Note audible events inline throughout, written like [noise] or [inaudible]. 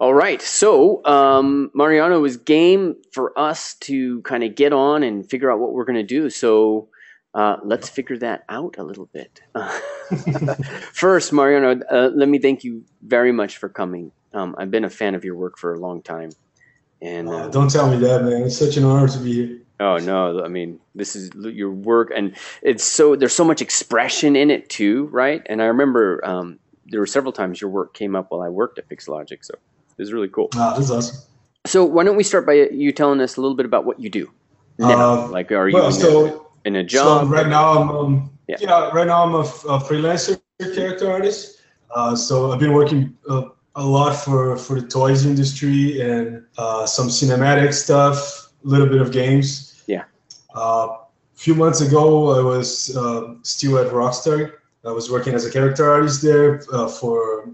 All right. So, um, Mariano was game for us to kind of get on and figure out what we're going to do. So, uh, let's figure that out a little bit. [laughs] First, Mariano, uh, let me thank you very much for coming. Um, I've been a fan of your work for a long time. And uh, don't tell me that, man. It's such an honor to be here. Oh no! I mean, this is your work, and it's so there's so much expression in it too, right? And I remember um, there were several times your work came up while I worked at Pixologic, so is really cool. Ah, this is awesome. So why don't we start by you telling us a little bit about what you do now? Uh, like, are you well, in, so, a, in, a, job? So right now, I'm um, yeah. yeah. right now I'm a, a freelancer character artist. Uh, so I've been working uh, a lot for for the toys industry and uh, some cinematic stuff, a little bit of games. Yeah. A uh, few months ago, I was uh, still at Rockstar. I was working as a character artist there for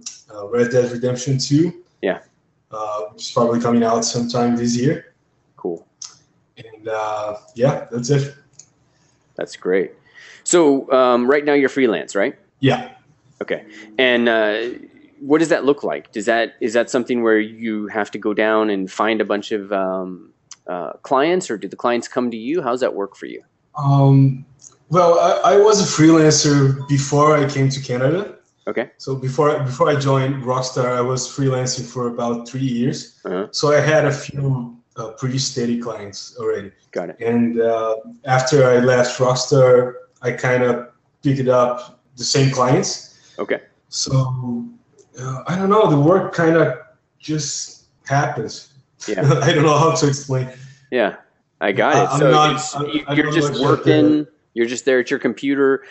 Red Dead Redemption 2. Yeah is probably coming out sometime this year. Cool. And uh, yeah, that's it. That's great. So um, right now you're freelance, right? Yeah. Okay. And uh, what does that look like? Does that is that something where you have to go down and find a bunch of um, uh, clients, or do the clients come to you? How's that work for you? Um, well, I, I was a freelancer before I came to Canada. Okay. So before before I joined Rockstar, I was freelancing for about three years. Uh-huh. So I had a few uh, pretty steady clients already. Got it. And uh, after I left Rockstar, I kind of picked up the same clients. Okay. So uh, I don't know. The work kind of just happens. Yeah. [laughs] I don't know how to explain. Yeah, I got it. so not, you're just working. You're just there at your computer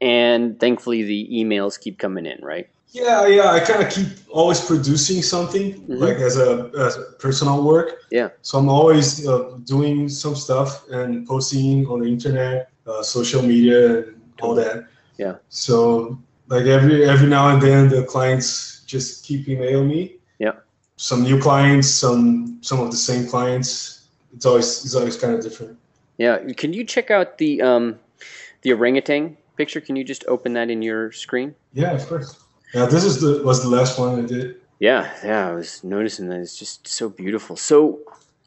and thankfully the emails keep coming in, right? Yeah, yeah. I kind of keep always producing something mm-hmm. like as a, as personal work. Yeah. So I'm always uh, doing some stuff and posting on the internet, uh, social media, and all that. Yeah. So like every every now and then the clients just keep email me. Yeah. Some new clients, some some of the same clients. It's always it's always kind of different. Yeah. Can you check out the um the orangutan picture? Can you just open that in your screen? Yeah, of course. Yeah, this is the was the last one I did. Yeah, yeah, I was noticing that it's just so beautiful. So,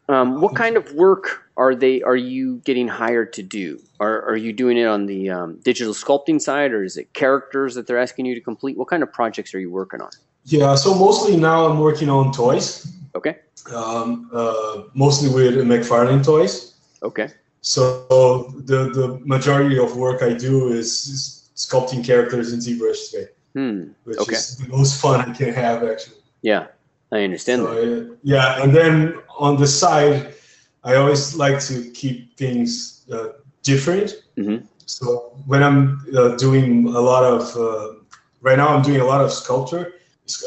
um, what kind of work are they? Are you getting hired to do? Are are you doing it on the um, digital sculpting side, or is it characters that they're asking you to complete? What kind of projects are you working on? Yeah, so mostly now I'm working on toys. Okay. Um, uh, mostly with McFarlane toys. Okay. So the the majority of work I do is, is sculpting characters in ZBrush today, hmm. which okay. is the most fun I can have actually. Yeah, I understand so, that. yeah, and then on the side, I always like to keep things uh, different. Mm-hmm. So when I'm uh, doing a lot of uh, right now, I'm doing a lot of sculpture.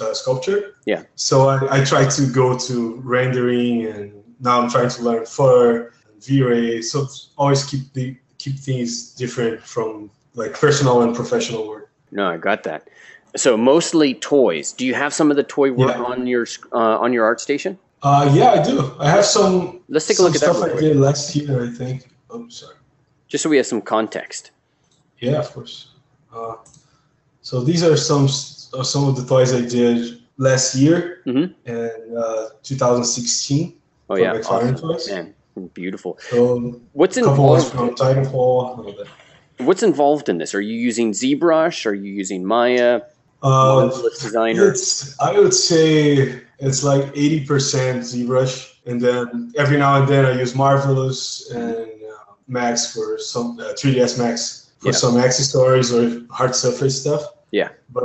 Uh, sculpture. Yeah. So I, I try to go to rendering, and now I'm trying to learn fur V-Ray. So always keep the keep things different from like personal and professional work. No, I got that. So mostly toys. Do you have some of the toy work yeah. on your uh, on your ArtStation? Uh, yeah, I do. I have some. Let's take a look at stuff that. I did last year, I think. Oh, sorry. Just so we have some context. Yeah, of course. Uh, so these are some uh, some of the toys I did last year mm-hmm. and uh, 2016. Oh yeah, awesome. toys. Man. Beautiful. So what's involved? From Titanfall. What's involved in this? Are you using ZBrush? Are you using Maya? Uh, Designer. It's, I would say it's like 80% ZBrush, and then every now and then I use Marvelous and uh, Max for some uh, 3ds Max for yeah. some accessories or hard surface stuff. Yeah. But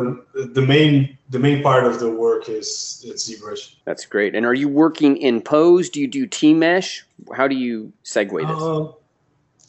the main the main part of the work is it's ZBrush. That's great. And are you working in pose? Do you do T-Mesh? How do you segue this? Uh,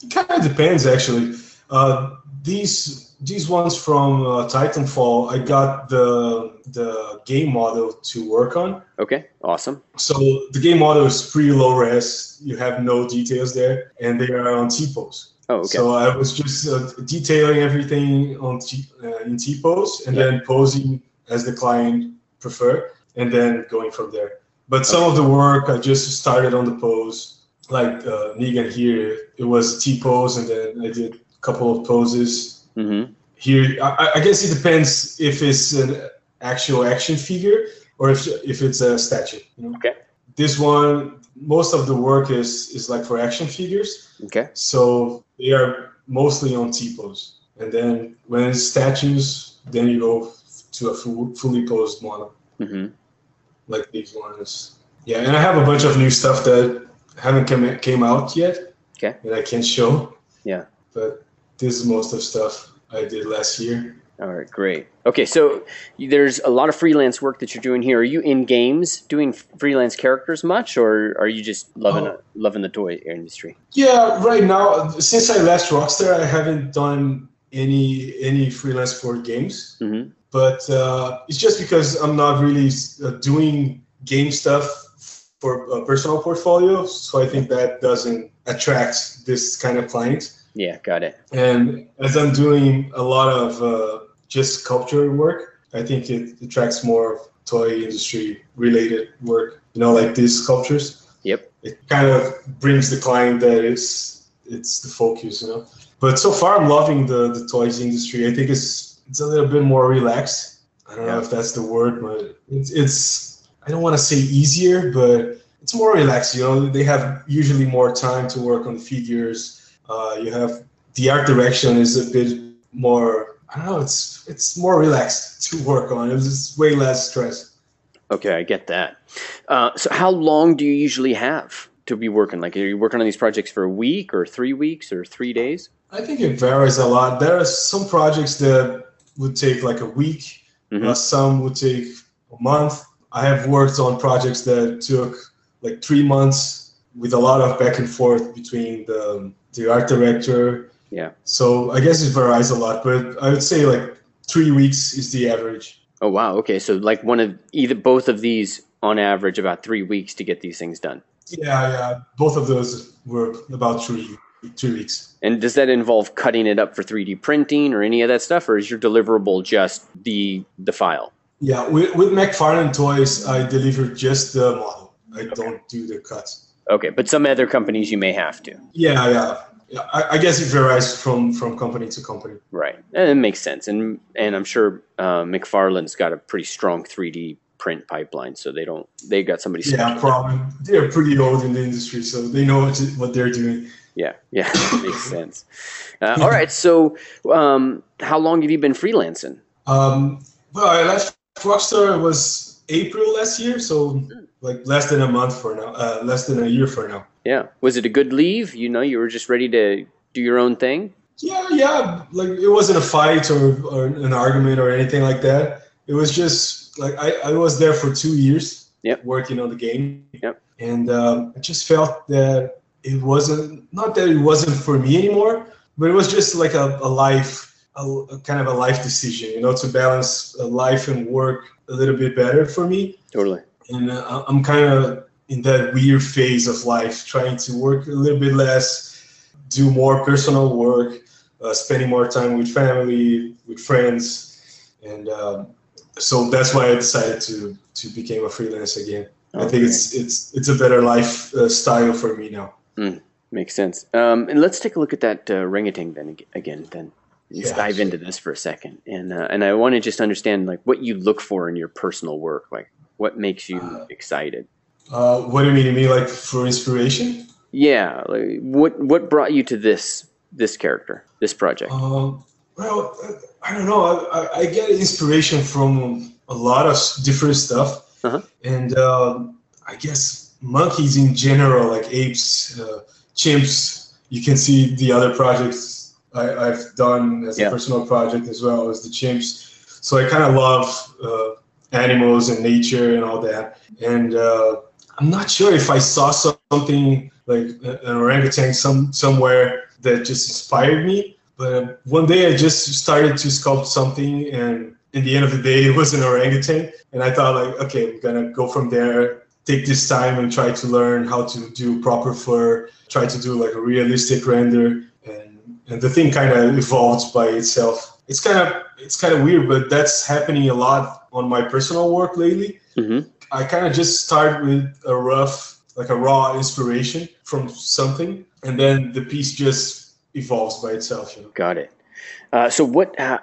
it kind of depends, actually. Uh, these these ones from uh, Titanfall, I got the the game model to work on. Okay, awesome. So the game model is pretty low res. You have no details there, and they are on T pose. Oh, okay. So I was just uh, detailing everything on T, uh, in T pose, and yeah. then posing as the client prefer, and then going from there. But some okay. of the work I just started on the pose, like uh, Negan here. It was T pose, and then I did a couple of poses Mm-hmm. Here, I, I, guess it depends if it's an actual action figure or if if it's a statue. You know? Okay. This one, most of the work is is like for action figures. Okay. So they are mostly on T pose, and then when it's statues, then you go to a full, fully posed model. Mm-hmm. Like these ones. Yeah, and I have a bunch of new stuff that haven't come came out yet. Okay. That I can't show. Yeah. But this is most of stuff I did last year. All right, great. Okay, so there's a lot of freelance work that you're doing here. Are you in games doing freelance characters much, or are you just loving oh. loving the toy industry? Yeah, right now since I left Rockstar, I haven't done any any freelance for games. Mm-hmm. But uh, it's just because I'm not really uh, doing game stuff for a personal portfolio, so I think that doesn't attract this kind of client. Yeah, got it. And as I'm doing a lot of uh, just sculpture work, I think it attracts more toy industry related work. You know, like these sculptures. Yep. It kind of brings the client that it's it's the focus, you know. But so far, I'm loving the the toys industry. I think it's it's a little bit more relaxed. I don't yeah. know if that's the word, but it's it's I don't want to say easier, but it's more relaxed. You know, they have usually more time to work on figures uh, you have the art direction is a bit more. I don't know. It's it's more relaxed [laughs] to work on. It's way less stress. Okay, I get that. Uh, so, how long do you usually have to be working? Like, are you working on these projects for a week, or three weeks, or three days? I think it varies a lot. There are some projects that would take like a week. Mm-hmm. Uh, some would take a month. I have worked on projects that took like three months with a lot of back and forth between the the art director. Yeah. So I guess it varies a lot, but I would say like three weeks is the average. Oh wow. Okay, so like one of either both of these on average about three weeks to get these things done. Yeah, yeah. Both of those were about three three weeks. And does that involve cutting it up for 3D printing or any of that stuff, or is your deliverable just the the file? Yeah, with, with McFarlane Toys, I deliver just the model. I okay. don't do the cuts. Okay, but some other companies you may have to. Yeah, yeah. Yeah I, I, guess it varies from from company to company. Right, and it makes sense, and and I'm sure uh, McFarlane's got a pretty strong 3D print pipeline, so they don't they got somebody. Yeah, probably they're pretty old in the industry, so they know what, what they're doing. Yeah, yeah, [laughs] makes sense. Uh, all right, so um, how long have you been freelancing? Um, well, I left Rockstar was April last year, so hmm like less than a month for now, uh, less than a year for now. Yeah. Was it a good leave? You know, you were just ready to do your own thing. Yeah, yeah. Like it wasn't a fight or, or an argument or anything like that. It was just like I, I was there for two years. Yep. Working on the game. Yep. And um, I just felt that it wasn't not that it wasn't for me anymore, but it was just like a, a life, a, a kind of a life decision, you know, to balance life and work a little bit better for me. Totally and uh, I'm kind of in that weird phase of life, trying to work a little bit less, do more personal work, uh, spending more time with family, with friends, and um, so that's why I decided to to become a freelance again. Okay. I think it's it's it's a better life uh, style for me now. Mm, makes sense. Um, and let's take a look at that uh, orangutan then again. Then let's yeah, dive sure. into this for a second, and uh, and I want to just understand like what you look for in your personal work, like what makes you uh, excited? Uh, what do you mean? You mean like for inspiration? Yeah. Like what what brought you to this this character, this project? Um, well, I don't know. I, I, get inspiration from a lot of different stuff, uh-huh. and um, I guess monkeys in general, like apes, uh, chimps. You can see the other projects I, have done as yeah. a personal project as well as the chimps. So I kind of love uh, animals and nature and all that. And uh, I'm not sure if I saw something like an orangutan some somewhere that just inspired me, But one day I just started to sculpt something, and in the end of the day, [laughs] it was an orangutan. And I thought, like, okay, I'm gonna go from there, take this time and try to learn how to do proper fur, try to do like a realistic render, and and the thing kind of evolved by itself. It's kind of it's kind of weird, but that's happening a lot on my personal work lately. Mm-hmm. I kind of just start with a rough, like a raw inspiration from something, and then the piece just evolves by itself. You know? Got it. Uh, so what? Uh,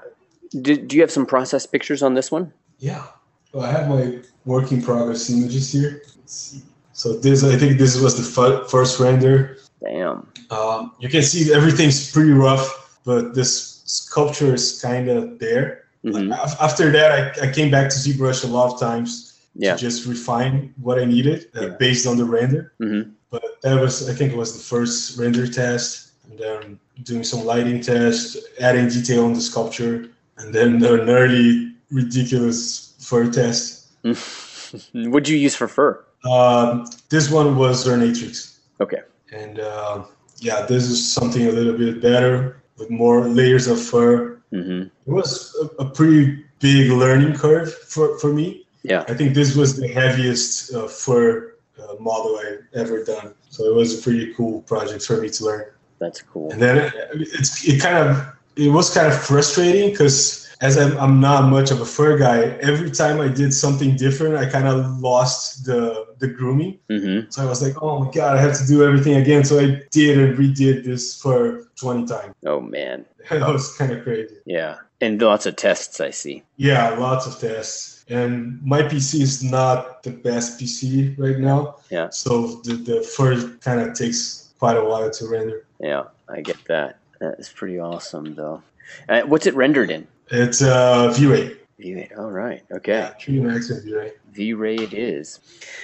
do, do you have some process pictures on this one? Yeah. Well, I have my work in progress images here. Let's see. So this, I think this was the f- first render. Damn. Um, you can see everything's pretty rough, but this sculpture is kind of there. Mm-hmm. After that, I, I came back to ZBrush a lot of times yeah. to just refine what I needed uh, yeah. based on the render. Mm-hmm. But that was, I think, it was the first render test, and then doing some lighting test, adding detail on the sculpture, and then an early ridiculous fur test. [laughs] What'd you use for fur? Um, this one was Ornatrix. Okay. And uh, yeah, this is something a little bit better with more layers of fur. Mm-hmm. It was a, a, pretty big learning curve for, for me. Yeah. I think this was the heaviest uh, fur uh, model I've ever done. So it was a pretty cool project for me to learn. That's cool. And then it, it's it kind of it was kind of frustrating because as I'm, I'm not much of a fur guy, every time I did something different, I kind of lost the the grooming. Mm-hmm. So I was like, oh my god, I have to do everything again. So I did and redid this for 20 times. Oh man, [laughs] that was kind of crazy. Yeah, and lots of tests I see. Yeah, lots of tests. And my PC is not the best PC right now. Yeah. So the the fur kind of takes quite a while to render. Yeah, I get that. That's pretty awesome though. Uh, what's it rendered in? It's uh, V-Ray. V-Ray. All right. Okay. Yeah, Max and V-Ray. V-Ray it is.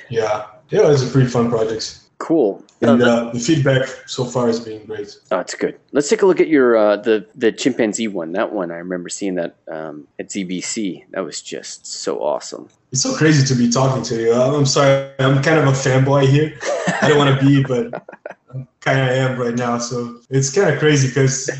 Yeah. Yeah, it's a pretty fun project. Cool. And uh, the feedback so far has been great. Oh, it's good. Let's take a look at your uh, the the chimpanzee one. That one I remember seeing that um, at ZBC. That was just so awesome. It's so crazy to be talking to you. I'm sorry. I'm kind of a fanboy here. I don't want to be, but I kind of am right now. So it's kind of crazy because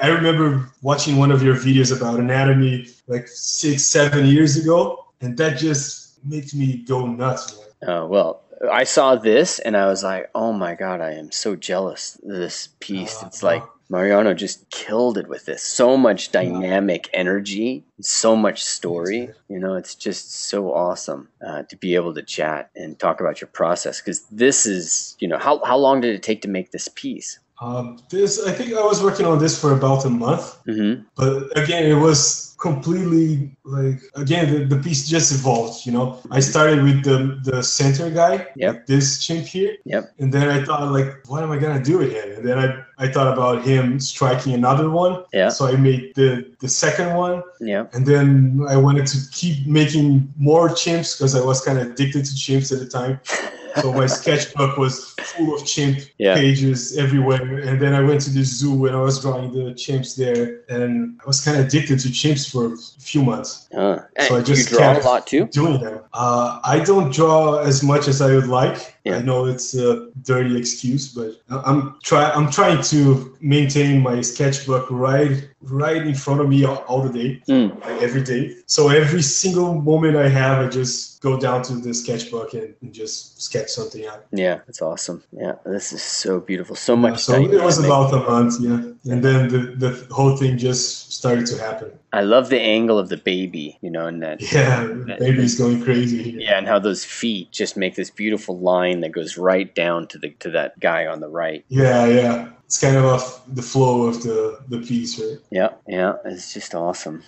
I remember watching one of your videos about anatomy like six, seven years ago, and that just makes me go nuts. Oh well, I saw this and I was like, oh my god, I am so jealous this piece. Uh, it's like uh, Mariano just killed it with this. So much dynamic energy, so much story. You know, it's just so awesome uh, to be able to chat and talk about your process because this is, you know, how how long did it take to make this piece? Um, this I think I was working on this for about a month, mm-hmm. but again, it was completely like again the, the piece just evolved. You know, I started with the the center guy, yep. this chimp here, yep. and then I thought like, what am I gonna do with him? And then I I thought about him striking another one, yeah. So I made the the second one, yeah, and then I wanted to keep making more chimps because I was kind of addicted to chimps at the time. [laughs] so my sketchbook was full of chimp yeah. pages everywhere. And then I went to the zoo and I was drawing the chimps there, and I was kind of addicted to chimps for a few months. Uh, so I just you draw a lot too. Doing them. Uh, I don't draw as much as I would like. Yeah. I know it's a dirty excuse, but I'm try I'm trying to maintain my sketchbook right right in front of me all, all the day, mm. like every day. So every single moment I have, I just go down to the sketchbook and, and just sketch something out. Yeah, that's awesome. Yeah, this is so beautiful. So much. Yeah, so it was about a month, yeah, and then the the whole thing just started to happen. I love the angle of the baby, you know, and that yeah, that, baby's going crazy. Yeah, and how those feet just make this beautiful line that goes right down to the to that guy on the right. Yeah, yeah, it's kind of off the flow of the the piece, right? Yeah, yeah, it's just awesome.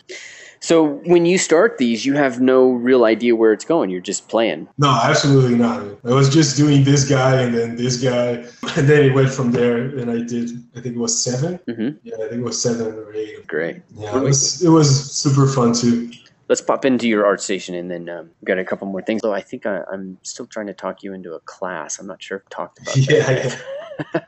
So when you start these, you have no real idea where it's going. You're just playing. No, absolutely not. I was just doing this guy and then this guy, [laughs] and then it went from there. And I did, I think it was 7 mm-hmm. Yeah, I think it was seven or eight. Great. Yeah, it was, it was super fun too. Let's pop into your art station and then um, got a couple more things. So I think I, am still trying to talk you into a class. I'm not sure if talked about yeah, that.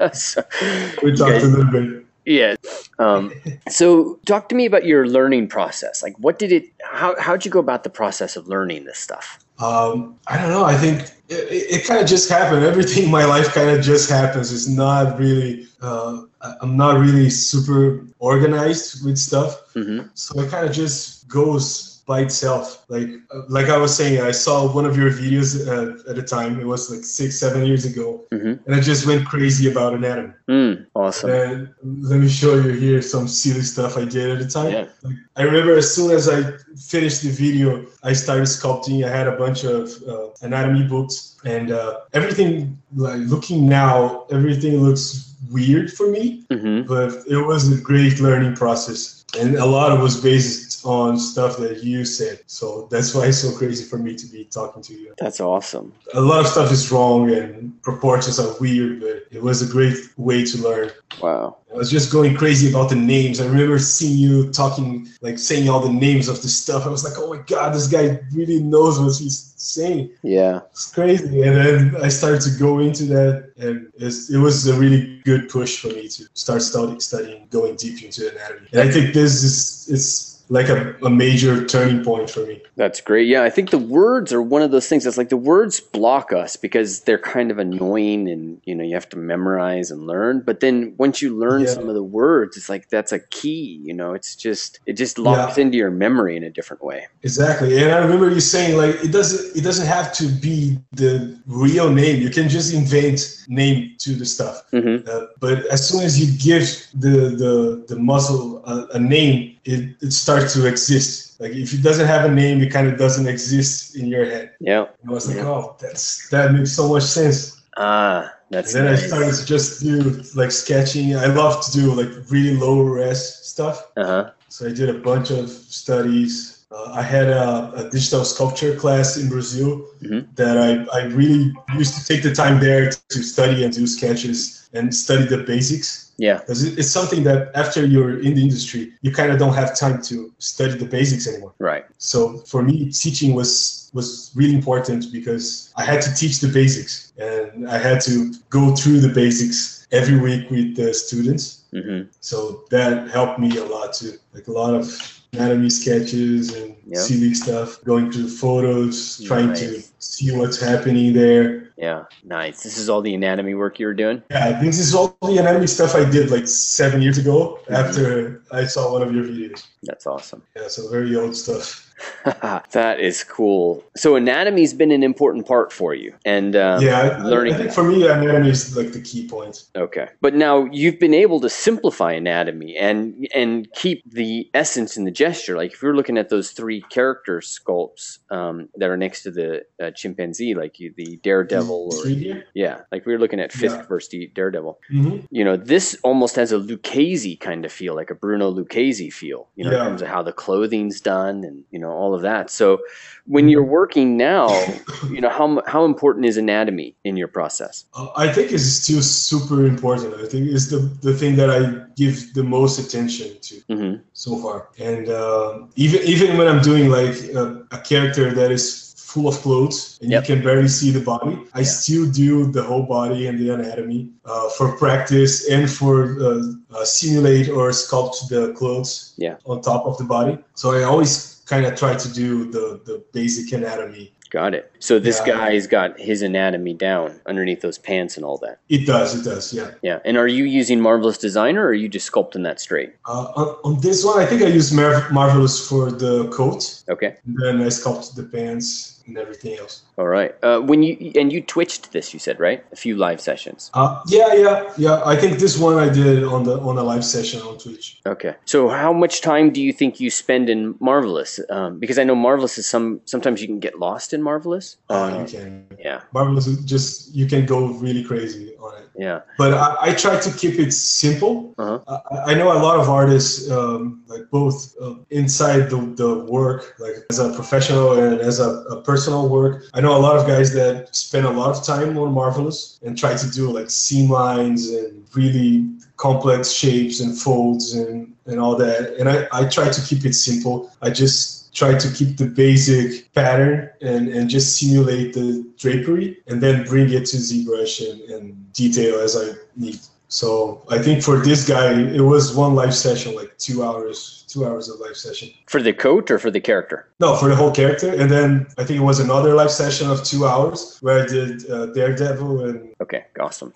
Yeah. [laughs] so, [laughs] we talked guys, a little bit. Yeah. Um, [laughs] so talk to me about your learning process. Like what did it, how, how'd you go about the process of learning this stuff? Um, I don't know. I think it, it kind of just happened. Everything in my life kind of just happens. It's not really. Uh, I'm not really super organized with stuff, mm-hmm. so it kind of just goes by itself. Like like I was saying, I saw one of your videos uh, at the time. It was like six, seven years ago, mm-hmm. and I just went crazy about anatomy. Mm, awesome. And let me show you here some silly stuff I did at the time. Yeah. Like, I remember as soon as I finished the video, I started sculpting. I had a bunch of uh, anatomy books, and uh, everything. Like looking now, everything looks weird for me, mm-hmm. but it was a great learning process, and a lot of it was based on stuff that you said. So that's why it's so crazy for me to be talking to you. That's awesome. A lot of stuff is wrong and proportions are weird, but it was a great way to learn. Wow. I was just going crazy about the names. I remember seeing you talking, like saying all the names of the stuff. I was like, oh my God, this guy really knows what he's saying. Yeah. It's crazy. And then I started to go into that, and it was a really good push for me to start studying, studying going deep into anatomy. And I think this is, it's, like a, a major turning point for me. That's great. Yeah, I think the words are one of those things that's like the words block us because they're kind of annoying and you know you have to memorize and learn. But then once you learn yeah. some of the words, it's like that's a key. You know, it's just it just locks yeah. into your memory in a different way. Exactly. And I remember you saying like it doesn't it doesn't have to be the real name. You can just invent name to the stuff. Mm-hmm. Uh, but as soon as you give the the the muscle a, a name it, it starts to exist. Like if it doesn't have a name, it kind of doesn't exist in your head. Yeah. I was like, oh, that's that makes so much sense. Ah, that's. And then nice. I started to just do like sketching. I love to do like really low res stuff. Uh huh. So I did a bunch of studies uh, I had a, a, digital sculpture class in Brazil mm-hmm. that I, I really used to take the time there to study and do sketches and study the basics. Yeah. Because it's something that after you're in the industry, you kind of don't have time to study the basics anymore. Right. So for me, teaching was was really important because I had to teach the basics and I had to go through the basics every week with the students. Mm-hmm. So that helped me a lot too. Like a lot of anatomy sketches and yep. silly stuff, going through photos, trying nice. to see what's happening there. Yeah, nice. This is all the anatomy work you were doing? Yeah, this is all the anatomy stuff I did like seven years ago mm-hmm. after I saw one of your videos. That's awesome. Yeah, so very old stuff. [laughs] that is cool. So anatomy's been an important part for you, and um, yeah, learning. I think for me, anatomy is like the key point. Okay, but now you've been able to simplify anatomy and and keep the essence in the gesture. Like if you're looking at those three character sculpts um, that are next to the uh, chimpanzee, like you, the daredevil, or yeah, like we were looking at Fisk yeah. versus daredevil. Mm-hmm. You know, this almost has a Lucchesi kind of feel, like a Bruno Lucchesi feel. You know, yeah. in terms of how the clothing's done, and you know know all of that so when you're working now you know how how important is anatomy in your process uh, i think it's still super important i think it's the the thing that i give the most attention to mm-hmm. so far and uh, even even when i'm doing like a, a character that is full of clothes and yep. you can barely see the body. I yeah. still do the whole body and the anatomy uh, for practice and for uh, uh, simulate or sculpt the clothes yeah. on top of the body. So I always kind of try to do the the basic anatomy. Got it. So this yeah. guy's got his anatomy down underneath those pants and all that. It does. It does. Yeah. Yeah. And are you using Marvelous Designer, or are you just sculpting that straight? Uh, on, on, this one, I think I use Mar- Marvelous for the coat. Okay. And then I sculpted the pants and everything else. All right. Uh, when you and you twitched this, you said right? A few live sessions. Uh, yeah, yeah, yeah. I think this one I did on the on a live session on Twitch. Okay. So how much time do you think you spend in Marvelous? Um, because I know Marvelous is some sometimes you can get lost in Marvelous. Um, you can. Yeah. Marvelous is just you can go really crazy on it. Yeah. But I, I try to keep it simple. Uh-huh. I, I, know a lot of artists, um, like both uh, inside the, the work, like as a professional and as a, a personal work. I know a lot of guys that spend a lot of time on Marvelous and try to do like seam lines and really complex shapes and folds and, and all that. And I, I try to keep it simple. I just try to keep the basic pattern and, and just simulate the drapery and then bring it to ZBrush and, and detail as I need. So I think for this guy, it was one live session, like two hours, two hours of live session. For the coat or for the character? No, for the whole character. And then I think it was another live session of two hours where I did uh, Daredevil and. Okay, awesome.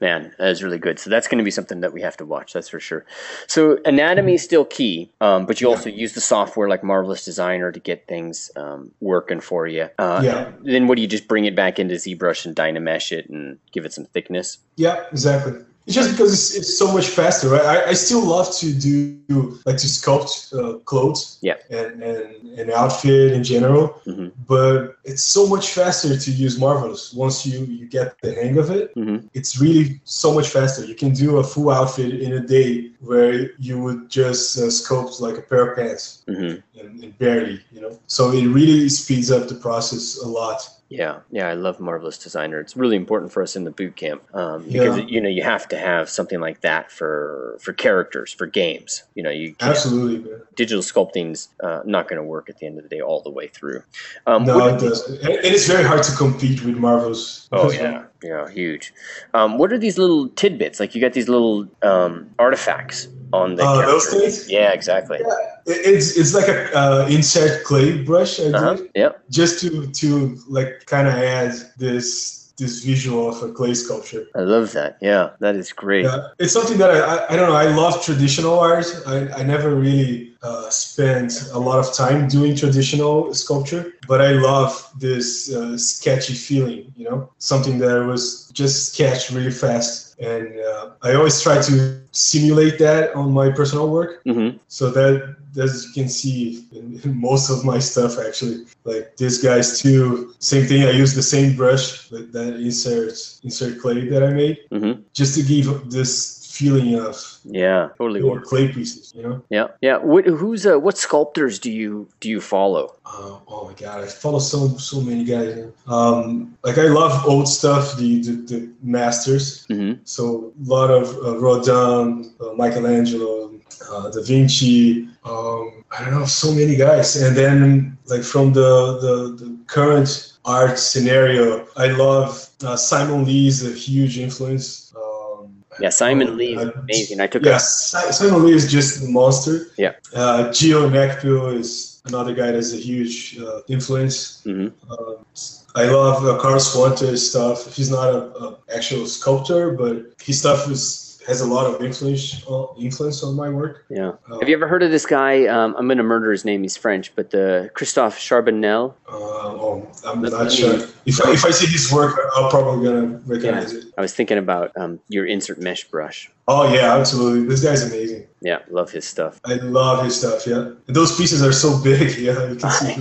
Man, that is really good. So that's going to be something that we have to watch. That's for sure. So anatomy is still key, um, but you yeah. also use the software like Marvelous Designer to get things um, working for you. Uh, yeah. Then what do you just bring it back into ZBrush and Dynamesh it and give it some thickness? Yeah, exactly. It's just because it's, it's so much faster, right? I, I still love to do like to sculpt uh, clothes, yeah, and, and an outfit in general. Mm-hmm. But it's so much faster to use Marvelous once you you get the hang of it. Mm-hmm. It's really so much faster. You can do a full outfit in a day where you would just uh, sculpt like a pair of pants mm-hmm. and, and barely, you know. So it really speeds up the process a lot. Yeah, yeah, I love Marvelous Designer. It's really important for us in the boot camp um, because Yeah. you know you have to have something like that for for characters for games. You know, you Absolutely, man. digital sculpting's uh, not going to work at the end of the day all the way through. Um, No, it does. And and it's very hard to compete with Marvel's. Oh yeah, yeah, huge. Um, what are these little tidbits? Like you got these little um, artifacts on the. Uh, those things? Yeah, exactly. It- It's it's like a uh, insert clay brush I Uh-huh. did Yep. just to to like kind of add this this visual of a clay sculpture. I love that. Yeah, that is great. Yeah, it's something that I, I, I don't know. I love traditional art. I, I never really uh, spent a lot of time doing traditional sculpture, but I love this uh, sketchy feeling. You know, something that was just sketched really fast, and uh, I always try to simulate that on my personal work. hmm So that, as you can see in, in most of my stuff, actually, like this guy's too. Same thing. I use the same brush that, that insert insert clay that I made, hmm just to give this feeling of Yeah, totally works. clay pieces. You know. Yeah, yeah. What, who's uh, what sculptors do you do you follow? Uh, oh my god, I follow so so many guys. Um, like I love old stuff, the the, the masters. hmm So a lot of uh, Rodin, uh, Michelangelo, uh, Da Vinci. Um, I don't know, so many guys. And then like from the the, the current art scenario, I love uh, Simon Lee is a huge influence. Yeah, Simon uh, Lee is uh, amazing. I took Yes, Si- Simon Lee is just a monster. Yeah. Uh, Gio Nakpil is another guy that's a huge uh, influence. a. hmm Um, I love uh, Carlos Huante stuff. He's not a, a actual sculptor, but his stuff is has a lot of influence uh, influence on my work. Yeah. Uh, Have you ever heard of this guy? Um, I'm going to murder his name. He's French, but the Christophe Charbonnel. Uh, oh, I'm That's not me. sure. If I, if I see his work, I'm probably gonna recognize it. I was thinking about um, your insert mesh brush. Oh yeah, absolutely. This guy's amazing. Yeah, love his stuff. I love his stuff. Yeah, and those pieces are so big. [laughs] Yeah, you can see.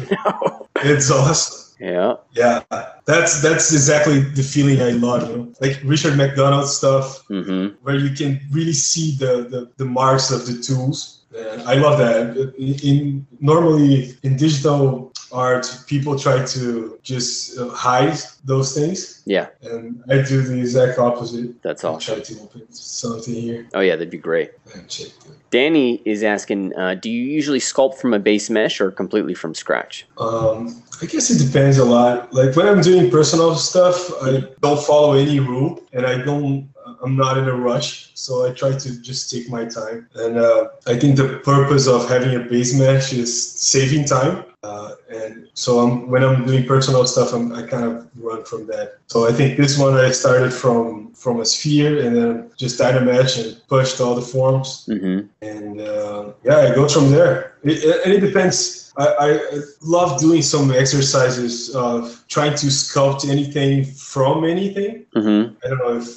It's awesome. Yeah. Yeah, that's that's exactly the feeling I love. You know, like Richard MacDonald stuff. hmm where you can really see the, the, the marks of the tools. And I love that. In normally in digital art, people try to just uh, hide those things, Yeah, and I do the exact opposite. that's I awesome. try to open something here Oh yeah, that'd be great. and check. The, Danny is asking, uh, do you usually sculpt from a base mesh or completely from scratch? um, I guess it depends a lot. Like when I'm doing personal stuff, I don't follow any rule, and I don't. I'm not in a rush, so I try to just take my time. And uh, I think the purpose of having a base mesh is saving time. Uh, and so I'm, when I'm doing personal stuff, I'm, I kind of run from that. So I think this one I started from from a sphere, and then just Dynamesh and pushed all the forms hmm and uh, yeah, it goes from there. It, it, and it depends. I, I love doing some exercises of trying to sculpt anything from anything. hmm I don't know if,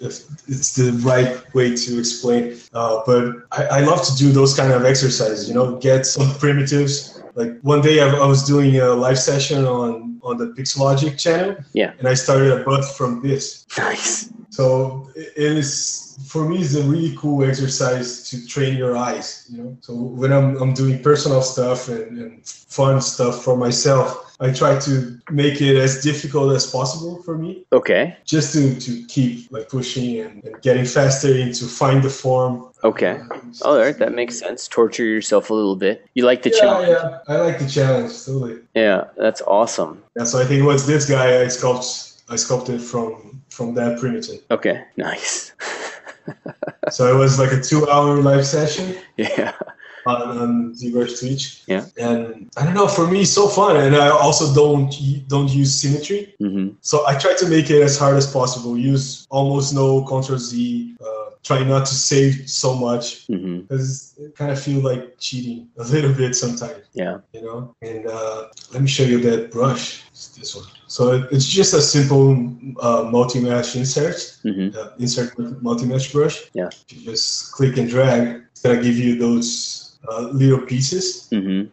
if it's the right way to explain, uh, but I, I love to do those kind of exercises. You know, get some primitives. Like one day I, I was doing a live session on on the Pixologic channel, Yeah. and I started a butt from this. Nice. So it it is for me it's a really cool exercise to train your eyes, you know. So when I'm I'm doing personal stuff and, and fun stuff for myself, I try to make it as difficult as possible for me, Okay. just to, to keep like pushing and, and getting faster into find the form. Okay. Uh, All right, that makes sense. Torture yourself a little bit. You like the Yeah, challenge. yeah, I like the challenge totally. Yeah, that's awesome. Yeah, so I think it was this guy I sculpted I sculpted from from that primitive. Okay, [laughs] nice. [laughs] so it was like a two-hour live session. Yeah. On, on ZBrush Twitch. Yeah. And I don't know, for me, it's so fun, and I also don't don't use symmetry. Mm-hmm. So I try to make it as hard as possible. Use almost no Control Z. Uh, try not to save so much Mm-hmm. because it kind of feel like cheating [laughs] a little bit sometimes. Yeah. You know. And uh, let me show you that brush. It's this one. So it, it's just a simple uh, multi-mesh insert. Mm-hmm. Uh, insert multi-mesh brush. Yeah. You just click and drag. It's gonna give you those uh, little pieces, Mm-hmm.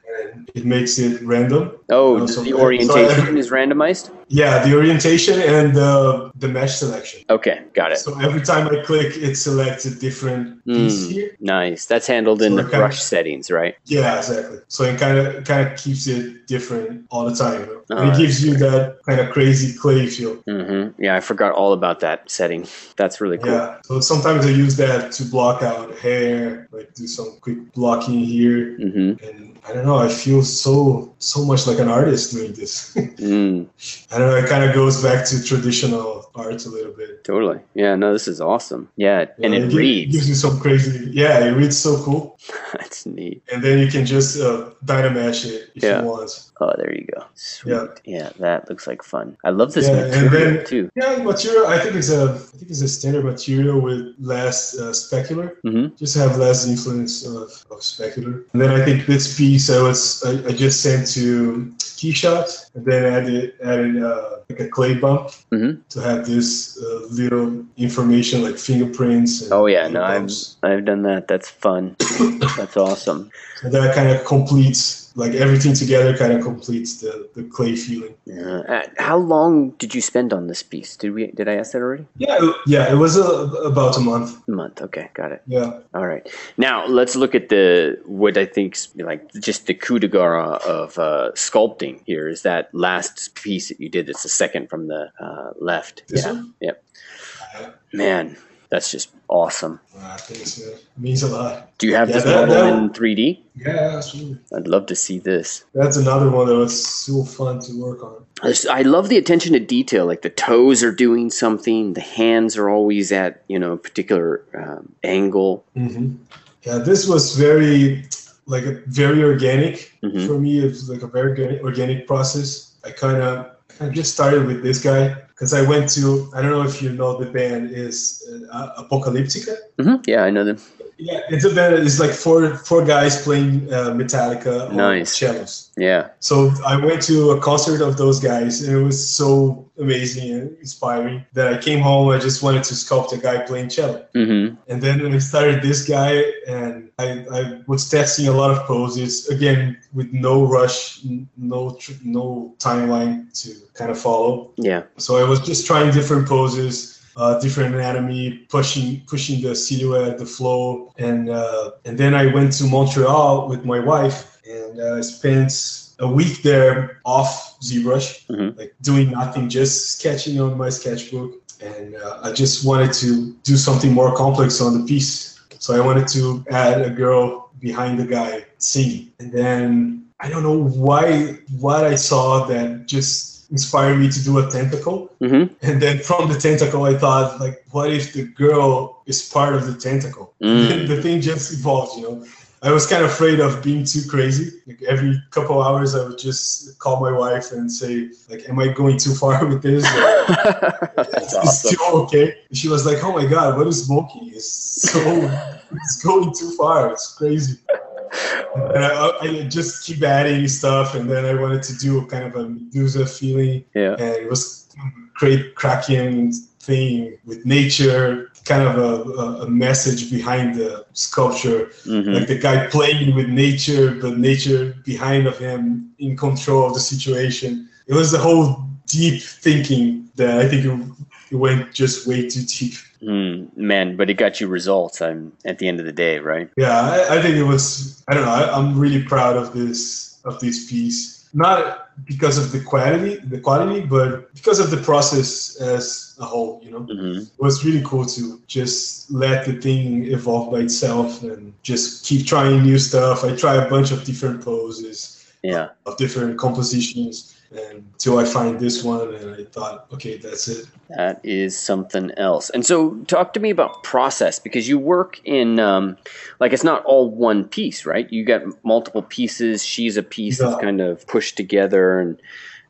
It makes it random. Oh, Uh, the so- so orientation every- is randomized. Yeah, the orientation and the the mesh selection. Okay, got it. So every time I click, it selects a different piece Mm. here. Nice. That's handled in the brush settings, right? Yeah, exactly. So it kind of kind of keeps it different all the time. You know? and it gives you that kind of crazy clay feel. Mm-hmm. Yeah, I forgot all about that setting. [laughs] That's really cool. Yeah. So sometimes I use that to block out hair, like do some quick blocking here. Mm-hmm. And I don't know, I feel so so much like an artist doing this. [laughs] Mm, I don't know, it kind of goes back to traditional art a little bit. totally. Yeah. No, this is awesome. Yeah, and Yeah, it reads. gives you some crazy. Yeah, it reads so cool. [laughs] That's neat. And then you can just uh, Dynamesh it if Yeah. you want. Oh, there you go. Sweet. Yeah. Yeah, that looks like fun. I love this Yeah, material then- too. Yeah, material. I think it's a. I think it's a standard material with less uh, specular. Mm-hmm. Just have less influence of, of specular. And then I think this piece I was I, I just sent to Keyshot and then added added uh, like a clay bump Mhm. to have this uh, little information like fingerprints. And Oh yeah, no, I've. I've done that. That's fun. [coughs] That's awesome. And that kind of completes like everything together. Kind of completes the the clay feeling. Yeah. Uh, how long did you spend on this piece? Did we did I ask that already? Yeah, it- yeah. It was a, about a month. A month. Okay, got it. Yeah. All right. Now let's look at the what I think's like just the coup de grace of uh, sculpting. Here is that last piece that you did. It's the second from the uh, left. This yeah. one? Yep. Man, that's just awesome. I think it's, uh, means a lot. Do you have Yeah, this that- model that- in 3D? Yeah, absolutely. I'd love to see this. That's another one that was so fun to work on. I love the attention to detail. Like the toes are doing something, the hands are always at you know a particular um, angle. hmm Yeah, this was very, like, a, very organic Mhm. for me. It was like a very organic, organic process. I kind of, I just started with this guy because I went to. I don't know if you know the band is uh, Apocalyptica. hmm Yeah, I know them. Yeah, it's a band. It's like four four guys playing uh, Metallica on Nice. cellos. Yeah. So I went to a concert of those guys, and it was so amazing and inspiring that I came home. I just wanted to sculpt a guy playing cello, hmm and then I started this guy, and I, I was testing a lot of poses again with no rush, no tr- no timeline to kind of follow. Yeah. So I was just trying different poses. Uh, different anatomy, pushing pushing the silhouette, the flow, and uh, and then I went to Montreal with my wife, and uh, I spent a week there off ZBrush, Mhm. like doing nothing, just sketching on my sketchbook, and uh, I just wanted to do something more complex on the piece. So I wanted to add a girl behind the guy singing, and then I don't know why what I saw that just inspired me to do a tentacle. hmm And then from the tentacle, I thought, like, what if the girl is part of the tentacle? Mm. [laughs] the thing just evolved, you know. I was kind of afraid of being too crazy. Like every couple hours, I would just call my wife and say, like, "Am I going too far [laughs] with this? That's is awesome. still okay?" And she was like, "Oh my god, what is smoking? It's so, it's going too far. It's crazy." And I, I just keep adding stuff, and then I wanted to do kind of a Medusa feeling Yeah. and it was great cracking thing with nature kind of a, a, message behind the sculpture hmm like the guy playing with nature but nature behind of him in control of the situation it was the whole deep thinking that i think it, it went just way too deep Mm, man, but it got you results. I'm at the end of the day, right? yeah i, I think it was i don't know I, i'm really proud of this of this piece not because of the quality the quality but because of the process as a whole you know hmm it was really cool to just let the thing evolve by itself and just keep trying new stuff. I try a bunch of different poses, Yeah. of different compositions, until I find this one, and I thought, okay, that's it. That is something else. And so, talk to me about process because you work in um, like it's not all one piece, right? You got multiple pieces. She's a piece yeah. that's kind of pushed together, and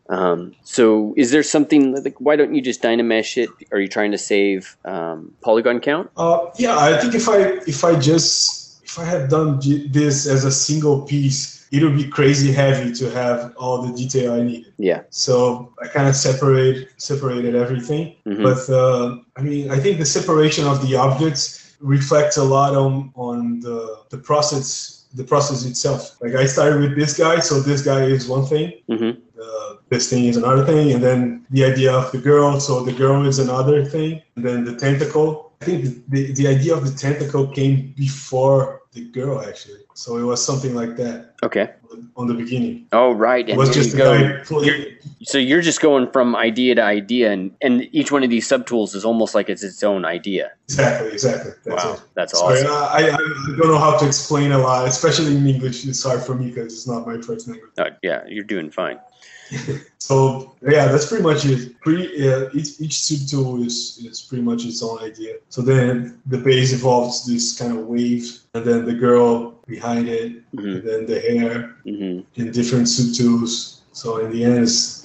um, so is there something like why don't you just dynamesh it? Are you trying to save um, polygon count? Uh, yeah, I think if I if I just if I had done this as a single piece it would be crazy heavy to have all the detail I needed. Yeah. So I kind of separate separated everything. Mm-hmm. But uh, I mean, I think the separation of the objects reflects a lot on on the the process the process itself. Like I started with this guy, so this guy is one thing. Mm-hmm. Uh, this thing is another thing, and then the idea of the girl, so the girl is another thing, and then the tentacle. I think the, the idea of the tentacle came before the girl actually. So it was something like that. Okay. On the beginning. Oh right. And it was just go, you're, so you're just going from idea to idea, and and each one of these subtools is almost like it's its own idea. Exactly. Exactly. That's wow. It. That's awesome. Sorry, I, I don't know how to explain a lot, especially in English. It's hard for me because it's not my first language. Uh, yeah, you're doing fine. [laughs] so yeah, that's pretty much it. Pretty uh, each each subtool is is pretty much its own idea. So then the base evolves this kind of wave, and then the girl behind it, mm-hmm. and then the hair mm-hmm. in different subtools. So in the end, it's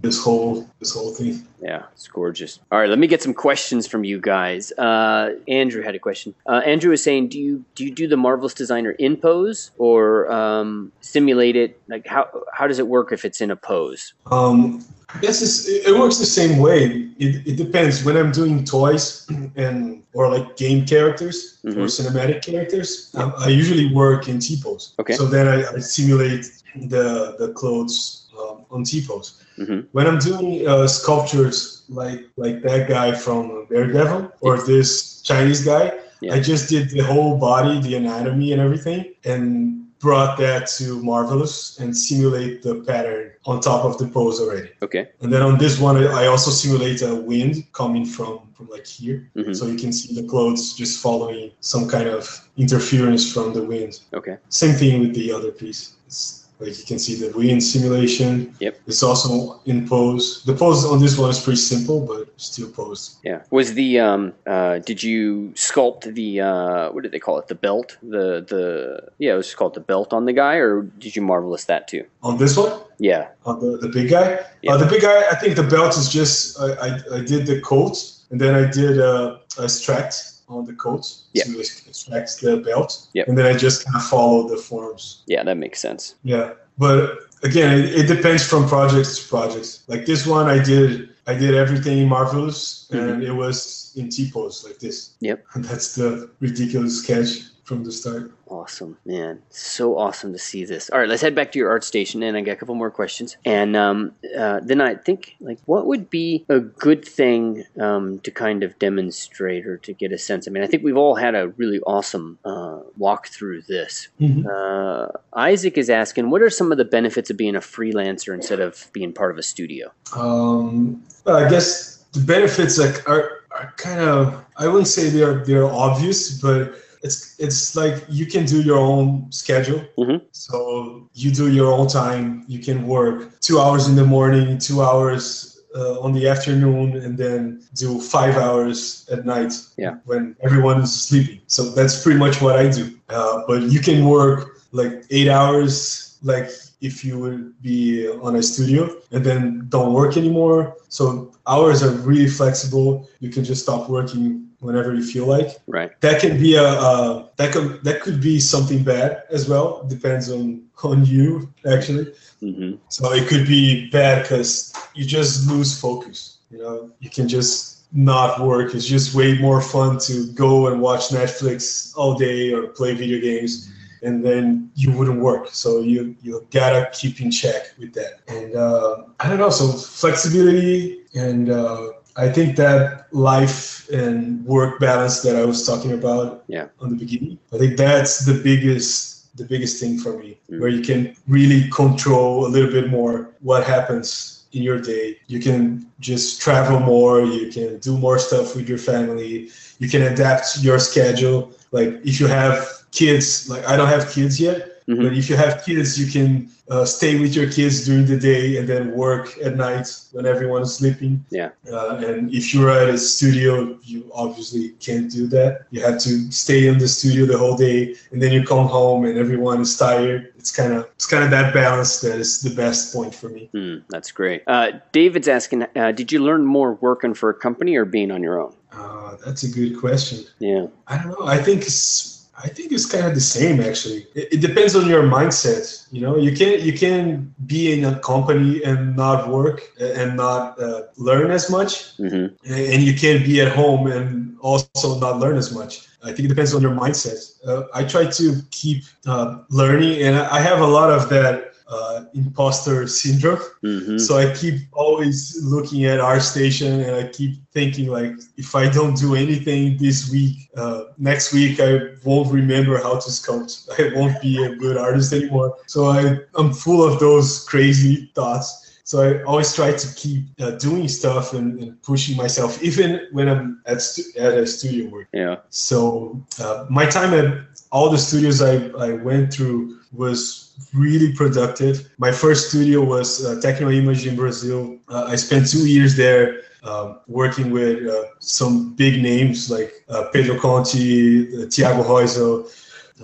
this whole this whole thing. Yeah, it's gorgeous. All right, let me get some questions from you guys. Uh, Andrew had a question. Uh, Andrew is saying, do you do you do the Marvelous Designer in pose or um, simulate it? Like how how does it work if it's in a pose? Um, I guess it works the same way. It, it depends. When I'm doing toys [clears throat] and or like game characters mm-hmm. or cinematic characters, um, I usually work in T pose. Okay. So then I, I simulate the the clothes um, on T pose. Mm-hmm. When I'm doing uh, sculptures like like that guy from Daredevil or this Chinese guy, yeah. I just did the whole body, the anatomy, and everything, and brought that to Marvelous and simulate the pattern on top of the pose already. Okay. And then on this one, I also simulate a wind coming from from like here, mm-hmm. so you can see the clothes just following some kind of interference from the wind. Okay. Same thing with the other piece. It's like you can see the wind simulation. Yep. It's also in pose. The pose on this one is pretty simple, but still pose. Yeah. Was the um uh did you sculpt the uh what did they call it? The belt? The the yeah, it was called the belt on the guy or did you marvelous that too? On this one? Yeah. On the, the big guy? Yeah. Uh, the big guy I think the belt is just I I, I did the coat and then I did a, a strat on the coat yep. to extract the belt. Yep. And then I just kind of follow the forms. Yeah, that makes sense. Yeah. But again, it, it depends from projects to projects. Like this one, I did I did everything marvelous, mm-hmm. and it was in T pose like this. Yep. And [laughs] that's the ridiculous sketch from the start. Awesome, man. So awesome to see this. All right, let's head back to your ArtStation, and I got a couple more questions. And um, uh, then I think, like, what would be a good thing um, to kind of demonstrate or to get a sense? I mean, I think we've all had a really awesome uh, walk through this. Mm-hmm. Uh, Isaac is asking, what are some of the benefits of being a freelancer instead of being part of a studio? Um, I guess the benefits like are, are kind of, I wouldn't say they're, they're obvious, but it's it's like you can do your own schedule. Mm-hmm. So you do your own time. You can work two hours in the morning, two hours uh, on the afternoon, and then do five hours at night. Yeah. When everyone is sleeping. So that's pretty much what I do. Uh, but you can work like eight hours, like if you would be on a studio and then don't work anymore. So hours are really flexible. You can just stop working whenever you feel like. Right. That can be a uh, that could that could be something bad as well. Depends on on you actually. Mm-hmm. So it could be bad because you just lose focus. You know, you can just not work. It's just way more fun to go and watch Netflix all day or play video games. And then you wouldn't work, so you you gotta keep in check with that. And uh, I don't know, so flexibility and uh, I think that life and work balance that I was talking about yeah. on the beginning, I think that's the biggest the biggest thing for me, mm. where you can really control a little bit more what happens in your day. You can just travel more, you can do more stuff with your family, you can adapt your schedule. Like if you have kids, like I don't have kids yet, Mm-hmm. But if you have kids, you can uh, stay with your kids during the day and then work at night when everyone is sleeping. Yeah. Uh, and if you're at a studio, you obviously can't do that. You have to stay in the studio the whole day, and then you come home and everyone is tired. It's kind of it's kind of that balance that is the best point for me. Mm, that's great. Uh, David's asking, uh, did you learn more working for a company or being on your own? Uh, that's a good question. Yeah. I don't know. I think it's I think it's kind of the same actually. It, it, depends on your mindset. You know, you can you can be in a company and not work and not uh, learn as much, mm-hmm. and you can be at home and also not learn as much. I think it depends on your mindset. Uh, I try to keep uh, learning, and I have a lot of that uh, imposter syndrome. Mm-hmm. So I keep always looking at ArtStation and I keep thinking like, if I don't do anything this week, uh, next week I won't remember how to sculpt. [laughs] I won't be a good artist anymore. So I, I'm full of those crazy thoughts. So I always try to keep uh, doing stuff and, and, pushing myself, even when I'm at, stu- at a studio work. Yeah. So uh, my time at all the studios I, I went through was really productive. My first studio was uh, Techno Image in Brazil. Uh, I spent two years there um, working with uh, some big names like uh, Pedro Conti, uh, Thiago Reusel.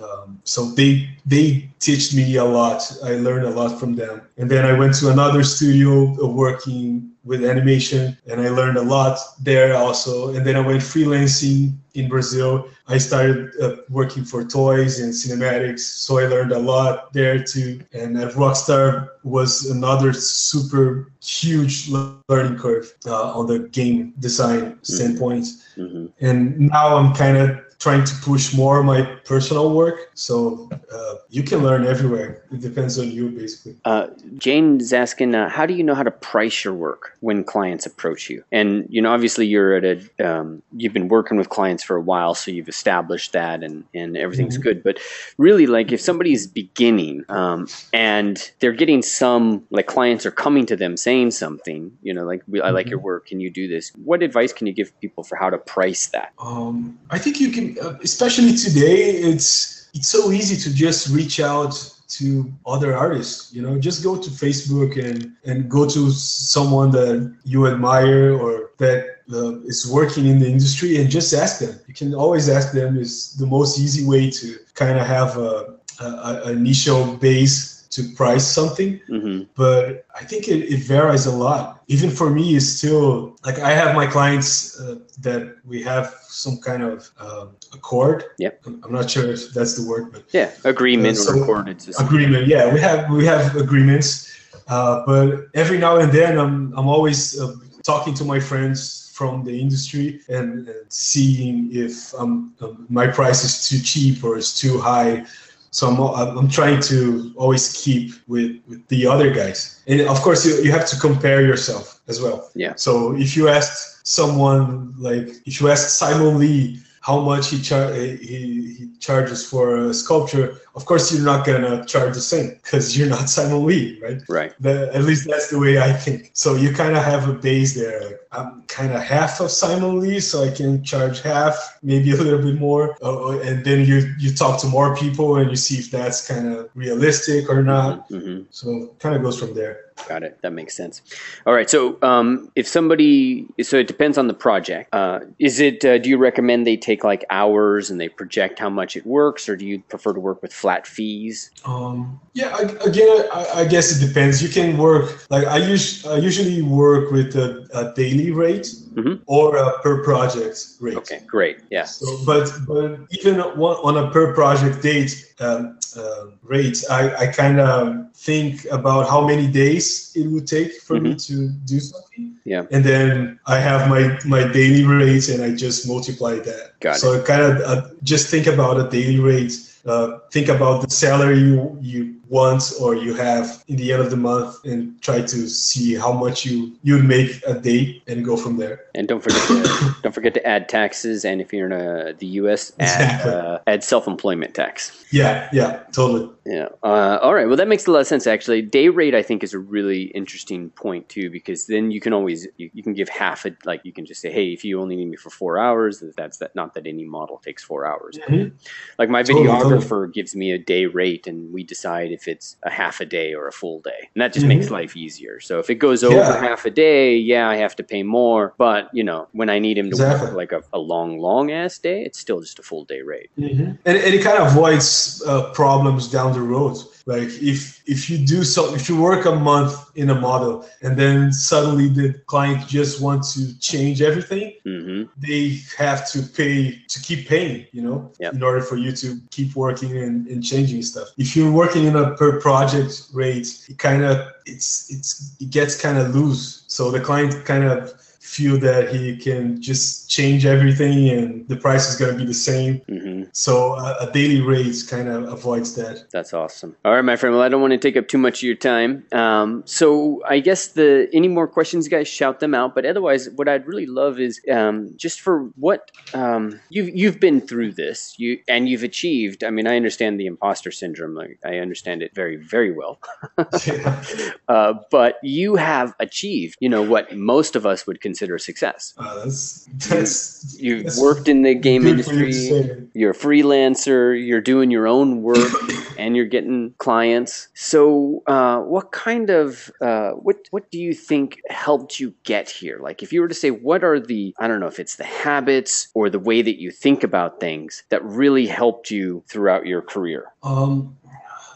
Um, so they they teach me a lot. I learned a lot from them. And then I went to another studio uh, working with animation and I learned a lot there also. And then I went freelancing in Brazil. I started uh, working for toys and cinematics, so I learned a lot there too. And at Rockstar was another super huge learning curve uh, on the game design mm-hmm. standpoint. Mm-hmm. And now I'm kind of trying to push more my personal work. So uh, you can learn everywhere. It depends on you, basically. Uh, Jane is asking, uh, how do you know how to price your work when clients approach you? And you know, obviously, you're at a um, you've been working with clients for a while, so you've established that, and and everything's mm-hmm. good. But really, like if somebody's beginning um, and they're getting some like clients are coming to them saying something, you know, like I like mm-hmm. your work. Can you do this? What advice can you give people for how to price that? Um, I think you can uh, especially today, it's it's so easy to just reach out to other artists. You know, just go to Facebook and and go to someone that you admire or that uh, is working in the industry and just ask them. You can always ask them. is the most easy way to kind of have a, a, a initial base to price something mm-hmm. but i think it, it, varies a lot. Even for me it's still like i have my clients uh, that we have some kind of um, accord. Yeah. I'm not sure if that's the word but yeah agreement uh, so or accord agreement yeah we have we have agreements uh, but every now and then i'm i'm always uh, talking to my friends from the industry and, and seeing if um, um, my price is too cheap or it's too high so I'm, I'm trying to always keep with, with the other guys. And of course, you, you have to compare yourself as well. Yeah. So if you ask someone like, if you ask Simon Lee how much he, char- eh, he, he charges for a sculpture, of course you're not gonna charge the same because you're not [laughs] Simon Lee, right? Right. The, at least that's the way I think. So you kind of have a base there. Like I'm kind of half of Simon Lee, so I can charge half, maybe a little bit more, uh, and then you you talk to more people and you see if that's kind of realistic or not. Mm-hmm. So kind of goes from there. Got it. That makes sense. All right. So, um, if somebody, so it depends on the project. Uh, is it? Uh, do you recommend they take like hours and they project how much it works, or do you prefer to work with flat fees? Um, yeah. again, I, I, guess it depends. You can work like I, us- I usually work with a, a daily rate mm-hmm. or a per project rate. Okay. Great. Yeah. So, but but even on a per project date um, uh, rate, I, I kind of think about how many days it would take for mm-hmm. me to do something. Yeah. And then I have my, my daily rate and I just multiply that. Got so it. kind of uh, just think about a daily rate. Uh, think about the salary you, you want or you have in the end of the month and try to see how much you you would make a day and go from there. And don't forget to, [coughs] don't forget to add taxes and if you're in a, the US add exactly. uh, add self-employment tax. Yeah, yeah, totally. Yeah. Uh, all right. Well, that makes a lot of sense actually. Day rate I think is a really interesting point too because then you can always you, you can give half a like you can just say hey if you only need me for 4 hours that's that not that any model takes 4 hours. Mm-hmm. Like my videographer totally. gives me a day rate and we decide if it's a half a day or a full day. And that just mm-hmm. makes life easier. So if it goes over yeah. half a day, yeah, I have to pay more. But, you know, when I need him to exactly. work like a, a, long, long ass day, it's still just a full day rate. Mm-hmm. And, and, it kind of avoids uh, problems down the road like if if you do so if you work a month in a model and then suddenly the client just wants to change everything mm-hmm. they have to pay to keep paying you know yep. in order for you to keep working and, and changing stuff if you're working in a per project rate it kind of it's it's it gets kind of loose so the client kind of feel that he can just change everything and the price is going to be the same. Mm-hmm. So a, a, daily raise kind of avoids that. That's awesome. All right, my friend. Well, I don't want to take up too much of your time. Um, so I guess the any more questions, guys, shout them out. But otherwise, what I'd really love is um, just for what um, you've you've been through this, you and you've achieved. I mean, I understand the imposter syndrome. Like, I understand it very very well. [laughs] [laughs] uh, but you have achieved, you know, what most of us would consider success. Uh, that's, that's, You've that's worked in the game industry. You a freelancer. You're doing your own work, [coughs] and you're getting clients. So, uh, what kind of uh, what what do you think helped you get here? Like, if you were to say, what are the I don't know if it's the habits or the way that you think about things that really helped you throughout your career. Um,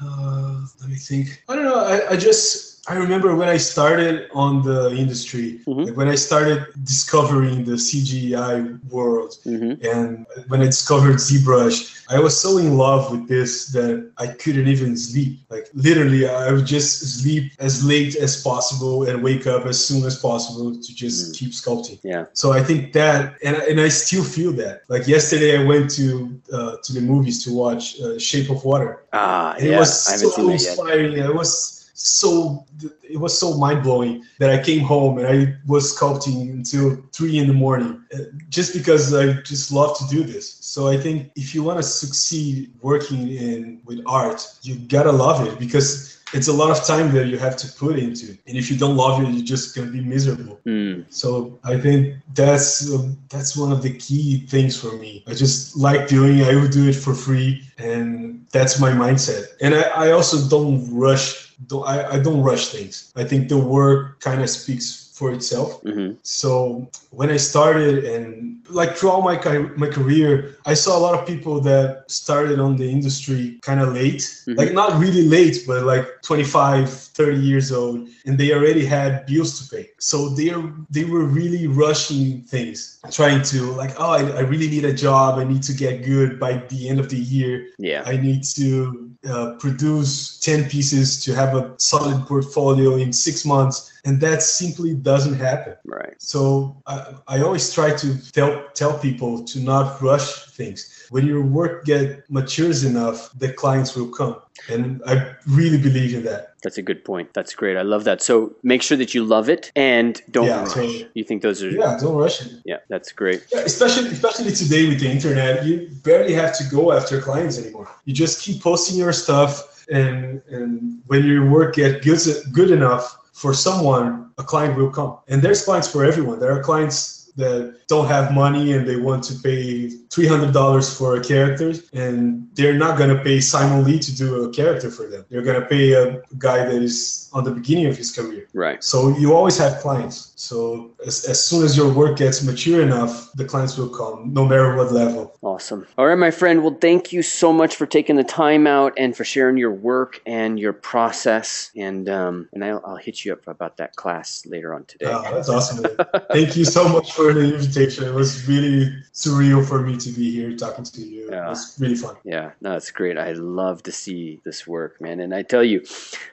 uh, let me think. I don't know. I, I just I remember when I started on the industry, mm-hmm. like when I started discovering the CGI world, mm-hmm. and when I discovered ZBrush, I was so in love with this that I couldn't even sleep. Like literally, I would just sleep as late as possible and wake up as soon as possible to just mm-hmm. keep sculpting. Yeah. So I think that, and and I still feel that. Like yesterday, I went to uh, to the movies to watch uh, Shape of Water. Ah, yeah. It was so inspiring. It was so it was so mind blowing that I came home and I was sculpting until three in the morning, uh, just because I just love to do this. So I think if you want to succeed working in with art, you gotta love it because it's a lot of time that you have to put into it. and if you don't love it you're just to be miserable mm. so i think that's um, that's one of the key things for me i just like doing i would do it for free and that's my mindset and i, I also don't rush don't, I, I don't rush things i think the work kind of speaks for itself. Mm-hmm. So when I started and like throughout my my career, I saw a lot of people that started on the industry kind of late, mm-hmm. like not really late, but like 25, 30 years old, and they already had bills to pay. So they are they were really rushing things, trying to like, oh, I, I really need a job. I need to get good by the end of the year. Yeah, I need to uh, produce 10 pieces to have a solid portfolio in six months and that simply doesn't happen right so I, I always try to tell tell people to not rush things when your work get matures enough the clients will come. And i really believe in that. That's a good point. That's great. I love that. So make sure that you love it and don't yeah, rush. so, you think those are yeah don't rush it. Yeah that's great. Yeah, especially especially today with the internet you barely have to go after clients anymore. You just keep posting your stuff and and when your work get good good enough for someone, a client will come. And there's clients for everyone. There are clients that don't have money and they want to pay $300 for a character and they're not going to pay Simon Lee to do a character for them. They're going to pay a guy that is on the beginning of his career. Right. So you always have clients. So as, as soon as your work gets mature enough, the clients will come, no matter what level. Awesome. All right, my friend. Well, thank you so much for taking the time out and for sharing your work and your process. And um, and I'll, I'll hit you up about that class later on today. Oh, that's awesome. thank you so much for the invitation. It was really surreal for me to be here talking to you. Yeah. It was really fun. Yeah, no, it's great. I love to see this work, man. And I tell you,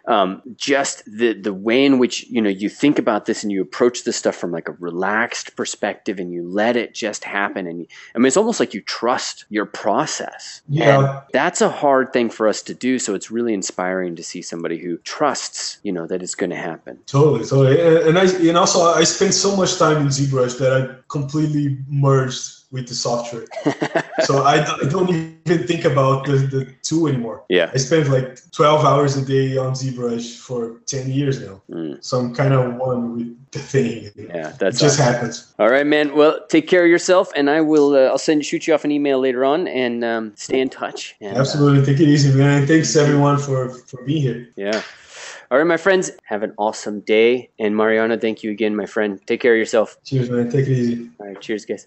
um, just just the the way in which you know you think about this and you approach this stuff from like a relaxed perspective and you let it just happen and you, I mean it's almost like you trust your process. Yeah, and that's a hard thing for us to do. So it's really inspiring to see somebody who trusts you know that it's going to happen. Totally, totally, and I and also I spent so much time in ZBrush that I completely merged with the software. so I, I don't even think about the, the two anymore. Yeah. I spent like 12 hours a day on ZBrush for 10 years now. Mm. So I'm kind of one with the thing. Yeah, that's it just awesome. happens. All right, man. Well, take care of yourself, and I will. Uh, I'll send shoot you off an email later on, and um, stay in touch. And, uh, Absolutely, uh, take it easy, man. Thanks everyone for for being here. Yeah. All right, my friends, have an awesome day. And Mariana, thank you again, my friend. Take care of yourself. Cheers, man. Take it easy. All right, cheers, guys.